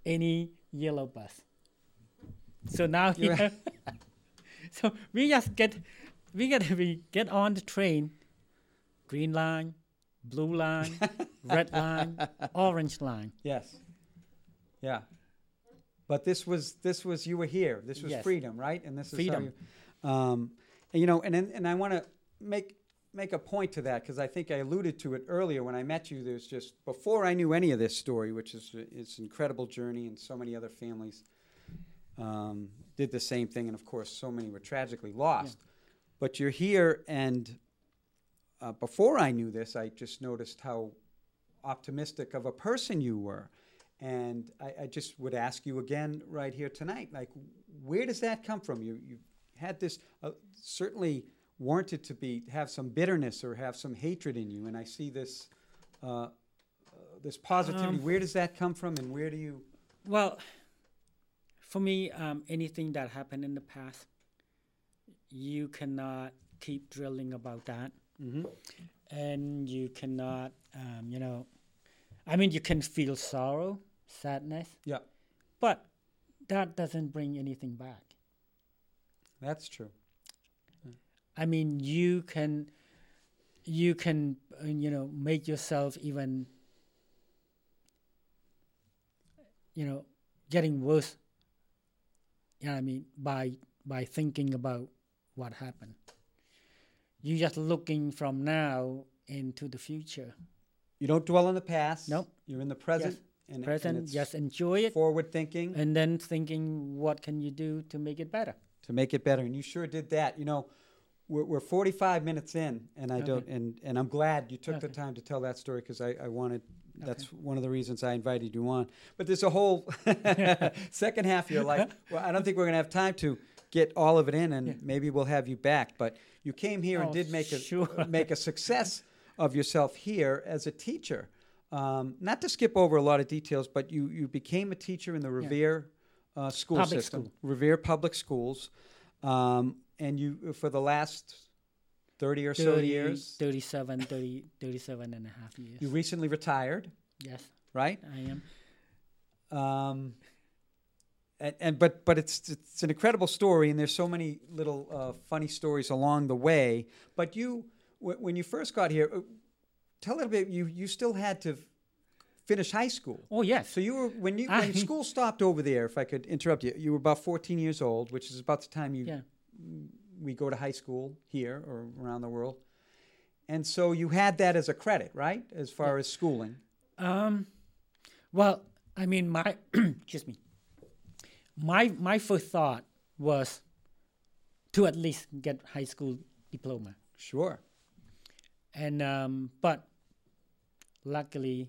S3: any yellow bus. So now here, so we just get, we get we get on the train, green line, blue line, red line, orange line.
S2: Yes. Yeah. But this was this was you were here. This was
S3: Yes.
S2: freedom, right? And this is
S3: Freedom.
S2: Um, and, you know, and and I want to make make a point to that because I think I alluded to it earlier when I met you. There's just before I knew any of this story, which is it's an incredible journey, and so many other families um, did the same thing, and of course, so many were tragically lost. But you're here, and uh, before I knew this, I just noticed how optimistic of a person you were. And I, I just would ask you again right here tonight, like, where does that come from? You, you had this uh, certainly warranted to be have some bitterness or have some hatred in you, and I see this uh, uh, this positivity.
S3: Um,
S2: where does that come from, and where do you?
S3: Well, for me, um, anything that happened in the past, you cannot keep drilling about that,
S2: Mhm.
S3: and you cannot, um, you know, I mean, you can feel sorrow, sadness,
S2: Yeah,
S3: but that doesn't bring anything back.
S2: that's true.
S3: I mean, you can, you can, uh, you know, make yourself even, you know, getting worse. You know what I mean? By by thinking about what happened. You're just looking from now into the future.
S2: You don't dwell on the past.
S3: Nope.
S2: You're in the present. And, and
S3: Present,
S2: it's
S3: just enjoy it,
S2: forward thinking.
S3: and then thinking, what can you do to make it better?
S2: to make it better. And you sure did that. You know, we're, we're 45 minutes in, and I
S3: Okay.
S2: don't, and, and I'm glad you took the time to tell that story because I, I wanted. That's one of the reasons I invited you on. But there's a whole second half of your life. Well, I don't think we're going to have time to get all of it in, and
S3: Yeah.
S2: maybe we'll have you back. But you came here and
S3: Oh,
S2: did make a
S3: sure.
S2: make a success of yourself here as a teacher. Um, not to skip over a lot of details, but you you became a teacher in the Revere uh, school
S3: Public
S2: system,
S3: school.
S2: Revere Public Schools, um, and you for the last 30 or so years?
S3: 37, 30, 37 and a half years.
S2: you recently retired?
S3: Yes,
S2: right?
S3: I am.
S2: um, and, and but but it's it's an incredible story and there's so many little uh, funny stories along the way. But you w- when you first got here uh, tell a little bit you you still had to finish high school
S3: Oh yes.
S2: so you were when you
S3: I-
S2: when school stopped over there if i could interrupt you you were about 14 years old which is about the time you
S3: yeah.
S2: we go to high school here or around the world. And so you had that as a credit, right? As far as schooling.
S3: Um, well, I mean, my excuse me. My my first thought was to at least get high school diploma,
S2: Sure.
S3: and um, but luckily,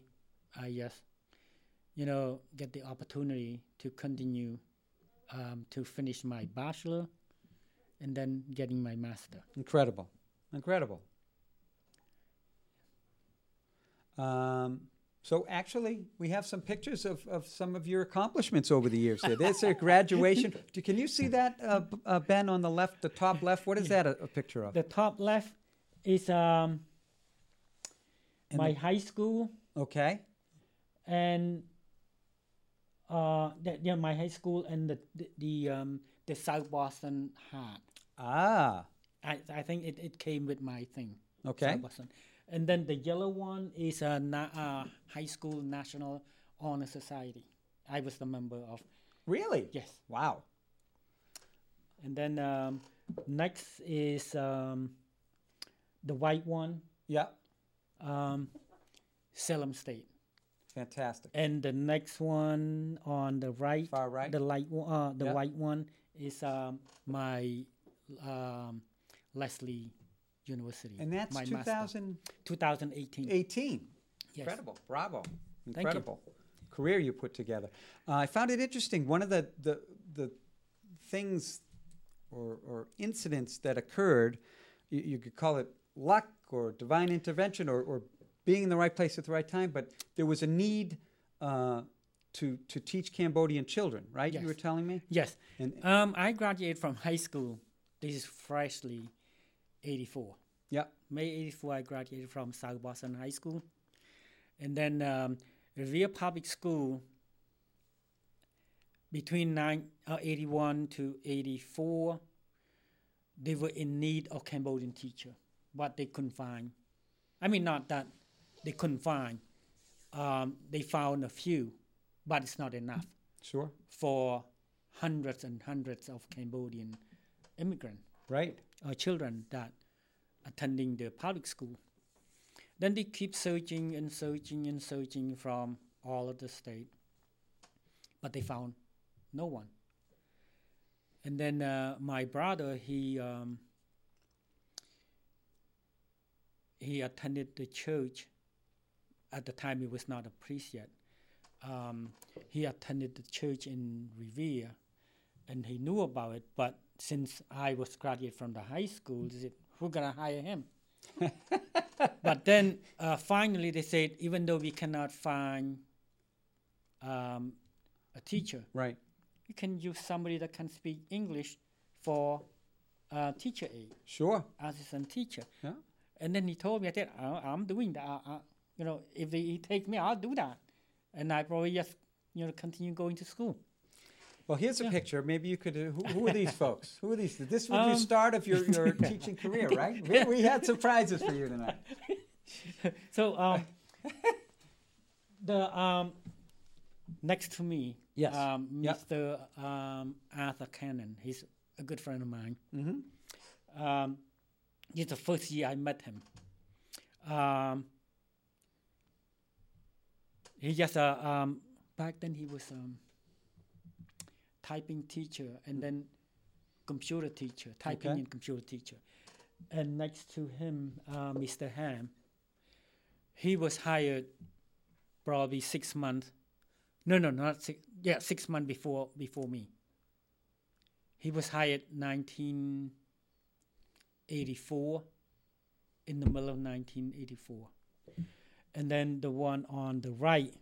S3: I just you know get the opportunity to continue um, to finish my bachelor, and then getting my master.
S2: Incredible. Incredible. Um, so actually, we have some pictures of, of some of your accomplishments over the years. There, there's a graduation. Do- Can you see that, uh, uh, Ben, on the left, the top left? What is that a, a picture of?
S3: The top left is um,
S2: And
S3: my
S2: the-
S3: high school.
S2: Okay.
S3: and uh, yeah, my high school and the the, the um the South Boston hat.
S2: Ah.
S3: I I think it, it came with my thing.
S2: Okay.
S3: South Boston, and then the yellow one is a na- uh, high school national honor society. I was the member of
S2: Really?
S3: yes,
S2: Wow.
S3: and then um, next is um, the white one,
S2: Yeah.
S3: Um, Salem State.
S2: Fantastic.
S3: And the next one on the right,
S2: Far right?
S3: the light, one- uh, the
S2: Yeah.
S3: white one is um, my um, Lesley University.
S2: And that's
S3: my master.
S2: 2018.
S3: 2018. Yes.
S2: Incredible. Bravo. Incredible. Career you put together. Uh, I found it interesting. One of the, the, the things or, or incidents that occurred, you, you could call it luck or divine intervention or, or being in the right place at the right time, but there was a need uh, to, to teach Cambodian children, right? You were telling me?
S3: Yes.
S2: And,
S3: Um, I graduated from high school. This is freshly 84.
S2: yeah.
S3: May 84, I graduated from South Boston High School. And then um, Revere Public School, between nine, uh, 81 to 84, they were in need of Cambodian teacher, but they couldn't find. I mean, not that they couldn't find. Um, they found a few, but it's not enough
S2: Sure.
S3: for hundreds and hundreds of Cambodian immigrant
S2: Right.
S3: uh, children that attending the public school. Then they keep searching and searching and searching from all of the state, but they found no one. And then uh, my brother, he um, he attended the church. At the time, he was not a priest yet. Um, he attended the church in Revere, and he knew about it. But since I was graduate from the high school, they said, "Who gonna hire him?" but then uh, finally, they said, even though we cannot find um, a teacher,
S2: Right.
S3: you can use somebody that can speak English for uh, teacher aid,
S2: Sure.
S3: assistant teacher.
S2: Yeah.
S3: And then he told me, I said, "I- I'm doing that. I- I- you know, if they he take me, I'll do that. And I probably just, you know, continue going to school.
S2: Well, here's a picture. Maybe you could. Uh, who, who are these folks? Who are these? This was the
S3: Um,
S2: start of your, your teaching career, right? We, we had surprises for you tonight.
S3: So um, the um, next to me,
S2: Yes.
S3: um,
S2: Yep.
S3: Mr. Um, Arthur Cannon. He's a good friend of mine.
S2: Mm-hmm.
S3: It's the first year I met him. Um, he just uh, um, back then he was um, typing teacher and then computer teacher, typing
S2: Okay.
S3: and computer teacher. And next to him, uh, Mr. Ham, he was hired probably six months. No, no, not six. Yeah, six months before before me. He was hired 1984, in the middle of 1984. And then the one on the right,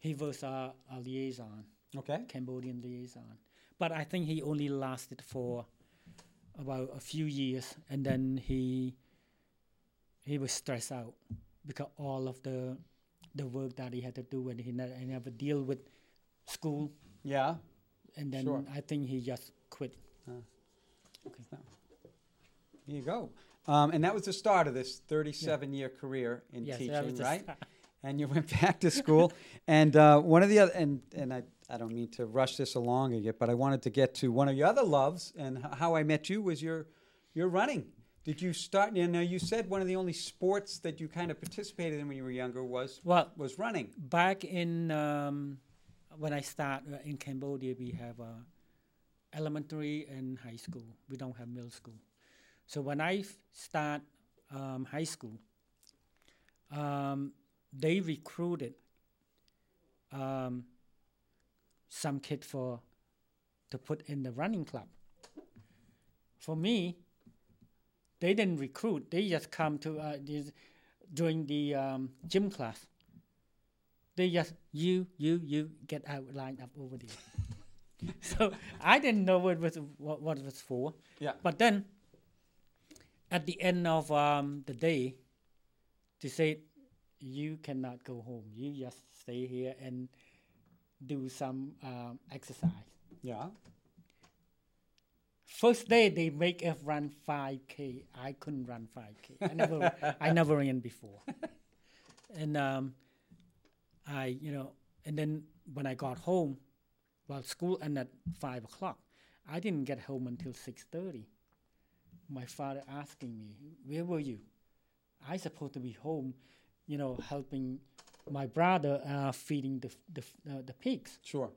S3: he was a, a liaison,
S2: Okay.
S3: Cambodian liaison. But I think he only lasted for about a few years, and then he he was stressed out because all of the the work that he had to do, and he never, he never deal with school,
S2: Yeah.
S3: and then
S2: Sure.
S3: I think he just quit. Ah.
S2: There you go. Um, and that was the start of this 37 year career in
S3: Yes,
S2: teaching, right? and you went back to school. and uh, one of the other, and, and I, I don't mean to rush this along again, but I wanted to get to one of your other loves, and how I met you was your, your running. Did you start? You know, you said one of the only sports that you kind of participated in when you were younger was
S3: Well,
S2: was running.
S3: back in um, when I start uh, in Cambodia, we have uh, elementary and high school. We don't have middle school. So when I start um, high school, um, they recruited um, some kid for to put in the running club. For me, they didn't recruit. They just come to uh, this, during the um, gym class. They just you you you get out line up over there. so I didn't know what was what, what it was for.
S2: Yeah.
S3: But then, at the end of um, the day, they said you cannot go home. You just stay here and do some um, exercise.
S2: Yeah.
S3: First day they make us run 5k. I couldn't run 5k. I never I never ran before. And um, I you know and then when I got home, well school ended at five o'clock. I didn't get home until six thirty. My father asking me, "Where were you?" I supposed to be home, you know, helping my brother uh, feeding the the uh, the pigs.
S2: Sure.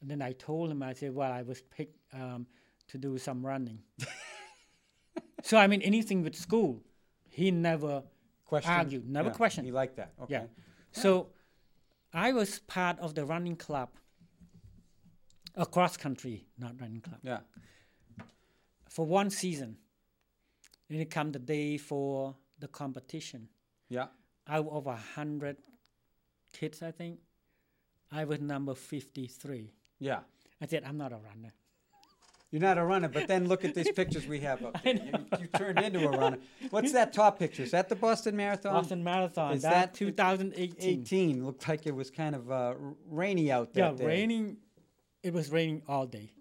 S3: And then I told him, I said, well, I was picked um, to do some running. so, I mean, anything with school, he never
S2: questioned.
S3: argued, never
S2: Yeah,
S3: questioned.
S2: He liked that. Okay.
S3: Yeah. So, I was part of the running club, a cross country, not running club,
S2: Yeah.
S3: For one season. Then it come the day for the competition.
S2: Yeah.
S3: Out of a hundred kids, I think, I was number 53.
S2: Yeah.
S3: I said, I'm not a runner.
S2: You're not a runner, but then look at these pictures we have up there. You, you turned into a runner. What's that top picture? Is that the Boston Marathon?
S3: Boston Marathon.
S2: is
S3: that
S2: that
S3: 2018.
S2: 18. Looked like it was kind of uh, rainy out
S3: there.
S2: Yeah, day.
S3: raining. It was raining all day,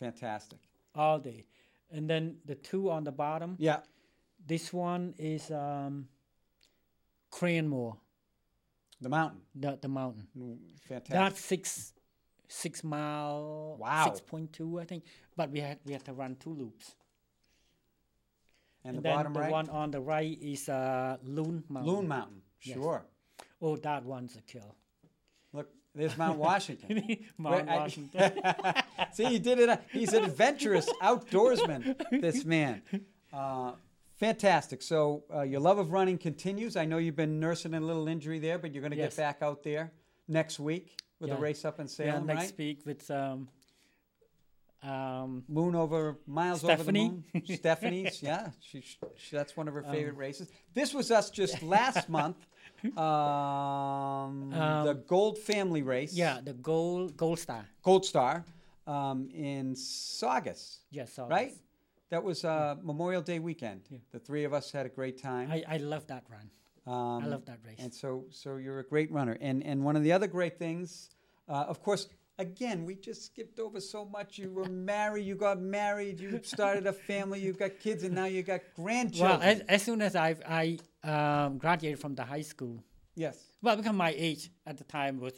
S2: Fantastic.
S3: all day. And then the two on the bottom.
S2: Yeah.
S3: This one is um, Cranmore,
S2: The mountain.
S3: the the mountain.
S2: Mm, Fantastic.
S3: That's six six mile.
S2: Wow.
S3: Six point two, I think. But we had we had to run two loops.
S2: and the
S3: then
S2: bottom
S3: the
S2: right?
S3: one on the right is uh, Loon Mountain.
S2: Loon Mountain.
S3: Yes.
S2: Sure.
S3: Oh, that one's a kill.
S2: There's Mount Washington.
S3: Mount
S2: Where I- See, he did it. He's an adventurous outdoorsman, this man. Uh, fantastic. So, uh, your love of running continues. I know you've been nursing a little injury there, but you're going to
S3: Yes.
S2: get back out there next week with a race up in
S3: yeah,
S2: Salem,
S3: next
S2: right?
S3: week with um, um,
S2: Moon over miles
S3: Stephanie.
S2: over the moon. Stephanie's, yeah, she, she, that's one of her favorite
S3: Um,
S2: races. This was us just last month. Um, the
S3: Um,
S2: Gold Family Race,
S3: yeah, the gold gold star.
S2: Gold Star, um, in Saugus,
S3: Yes, so
S2: right? That was uh, Memorial Day weekend.
S3: Yeah.
S2: The three of us had a great time.
S3: I, I love that run.
S2: Um,
S3: I love that race.
S2: And so, so you're a great runner. And and one of the other great things, uh, of course, again, we just skipped over so much. You were married, you got married, you started a family, you've got kids, and now you got grandchildren.
S3: Well, as, as soon as I I um, graduated from the high school,
S2: yes.
S3: well, because my age at the time was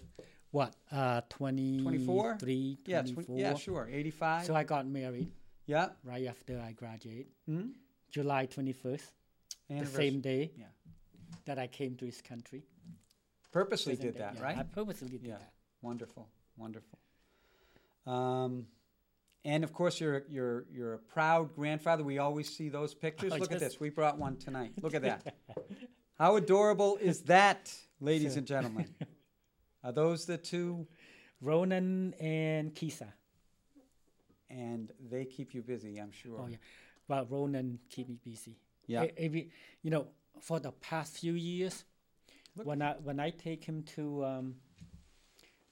S3: what uh, 20,
S2: 24?
S3: 23,
S2: Yeah,
S3: 24.
S2: tw- yeah, sure. 85.
S3: So I got married
S2: yeah.
S3: right after I graduated,
S2: Mhm.
S3: July 21st, the same day
S2: Yeah.
S3: that I came to this country.
S2: Purposely did
S3: day,
S2: that,
S3: yeah,
S2: right?
S3: I purposely did
S2: Yeah.
S3: that.
S2: Wonderful, wonderful. Um, and of course, you're you're you're a proud grandfather. We always see those pictures. Look at this. We brought one tonight. Look at that. How adorable is that, ladies and gentlemen? Are those the two?
S3: Ronan and Kisa.
S2: And they keep you busy, I'm sure.
S3: Oh yeah, well Ronan keep me busy.
S2: Yeah.
S3: Every- you know, for the past few years,
S2: Look.
S3: when I when I take him to um,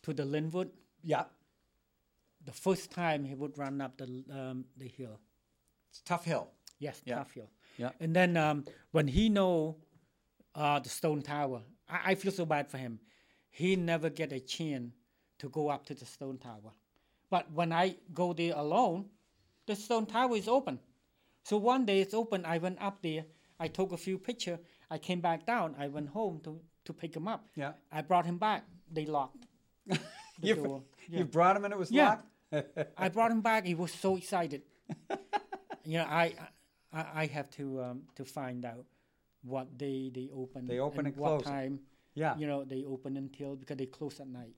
S3: to the Linwood,
S2: Yeah.
S3: the first time he would run up the um, the hill.
S2: It's tough hill.
S3: Yes,
S2: Yeah.
S3: tough hill.
S2: Yeah.
S3: And then um, when he know uh, the stone tower, I, I feel so bad for him. He never get a chance to go up to the stone tower. But when I go there alone, the stone tower is open. So one day it's open. I went up there. I took a few picture. I came back down. I went home to, to pick him up.
S2: Yeah.
S3: I brought him back. They locked
S2: You,
S3: door.
S2: you brought him and it was
S3: Yeah.
S2: locked?
S3: I brought him back. He was so excited. you know, I I, I have to um, to find out what day they open.
S2: They open and
S3: what
S2: close.
S3: time.
S2: Yeah.
S3: You know, they open until because they close at night.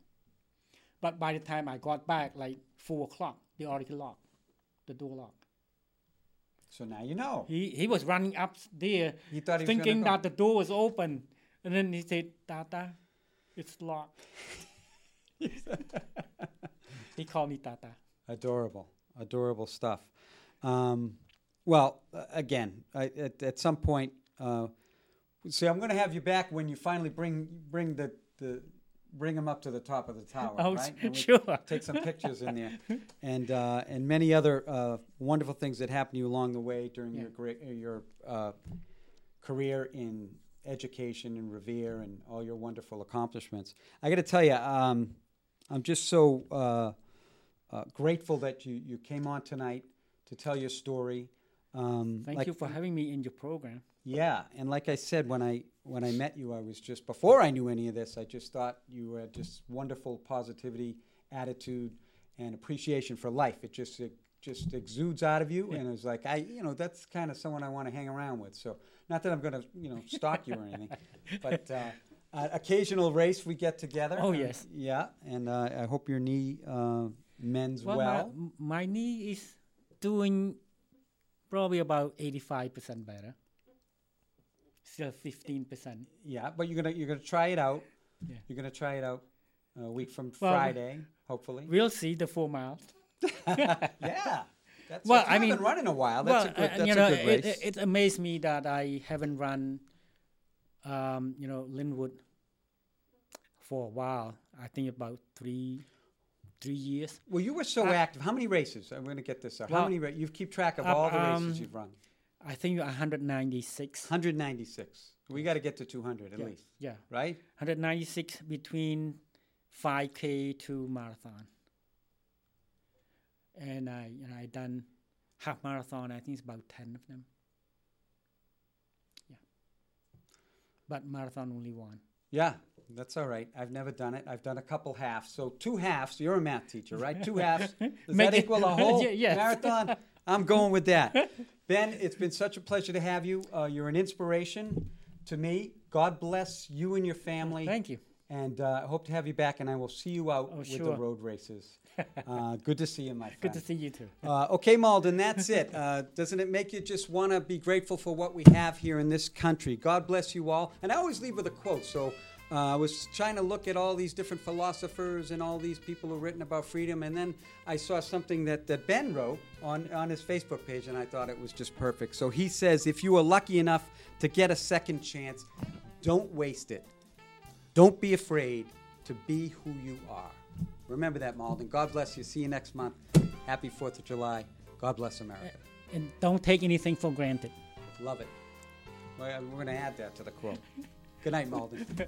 S3: But by the time I got back, like four o'clock, they already locked the door locked.
S2: So now you know.
S3: He he was running up there,
S2: He thought he
S3: thinking that the door was open, and then he said, "Tata, it's locked." he called me Tata.
S2: Adorable, adorable stuff. Um, well, again, I, at, at some point, uh, see, I'm going to have you back when you finally bring bring the, the bring him up to the top of the tower,
S3: Oh,
S2: right?
S3: Sure.
S2: Take some pictures in there, and uh, and many other uh, wonderful things that happened to you along the way during your great your uh, career in education and Revere and all your wonderful accomplishments. I got to tell you, um, I'm just so uh, uh, grateful that you, you came on tonight to tell your story. Um,
S3: Thank
S2: like-
S3: you for having me in your program.
S2: Yeah, and like I said when I when I met you, I was just before I knew any of this, I just thought you had just wonderful positivity, attitude, and appreciation for life. It just it just exudes out of you, and it's like I, you know, that's kind of someone I want to hang around with. So not that I'm going to, you know, stalk you or anything, but uh, uh, occasional race we get together.
S3: Oh,
S2: Uh,
S3: yes.
S2: yeah, and uh, I hope your knee uh, mends well.
S3: well, My, my knee is doing probably about 85% better. Still 15%.
S2: Yeah, but you're gonna you're gonna try it out.
S3: Yeah.
S2: You're gonna try it out a week from
S3: Well,
S2: Friday, hopefully.
S3: We'll see the four miles.
S2: yeah. That's,
S3: Well, I
S2: haven't
S3: mean-
S2: been running a while. That's
S3: well,
S2: a good,
S3: uh,
S2: that's
S3: you
S2: a
S3: know,
S2: good race.
S3: it, it amazed me that I haven't run, um, you know, Linwood for a while. I think about three, three years.
S2: well, you were so
S3: I-
S2: active. How many races? I'm going to get this. out. How
S3: Well,
S2: many? Ra- you keep track of
S3: uh,
S2: all the races
S3: um,
S2: you've run.
S3: I think 196.
S2: 196. We got to get to 200 at
S3: yeah,
S2: least,
S3: yeah,
S2: right?
S3: 196 between 5k to marathon. And I, you know, I done half marathon. I think it's about 10 of them. Yeah. But marathon only one.
S2: Yeah, that's all right. I've never done it. I've done a couple halves. So two halves. You're a math teacher, right? Two halves. Does that
S3: it-
S2: equal a whole
S3: yes.
S2: marathon? I'm going with that. Ben, it's been such a pleasure to have you. Uh, you're an inspiration to me. God bless you and your family.
S3: Thank you.
S2: And uh, I hope to have you back, and I will see you out
S3: Oh,
S2: with the road races. Uh, good to see you, my friend.
S3: Good to see you too.
S2: Uh, okay, Malden, that's it. Uh, doesn't it make you just want to be grateful for what we have here in this country? God bless you all. And I always leave with a quote. So uh, I was trying to look at all these different philosophers and all these people who've written about freedom, and then I saw something that, that Ben wrote on, on his Facebook page, and I thought it was just perfect. So he says, If you are lucky enough to get a second chance, don't waste it. Don't be afraid to be who you are. Remember that, Malden. God bless you. See you next month. Happy 4th of July. God bless America.
S3: Uh, and don't take anything for granted.
S2: Love it. Well, We're going to add that to the quote. Good night, Malden.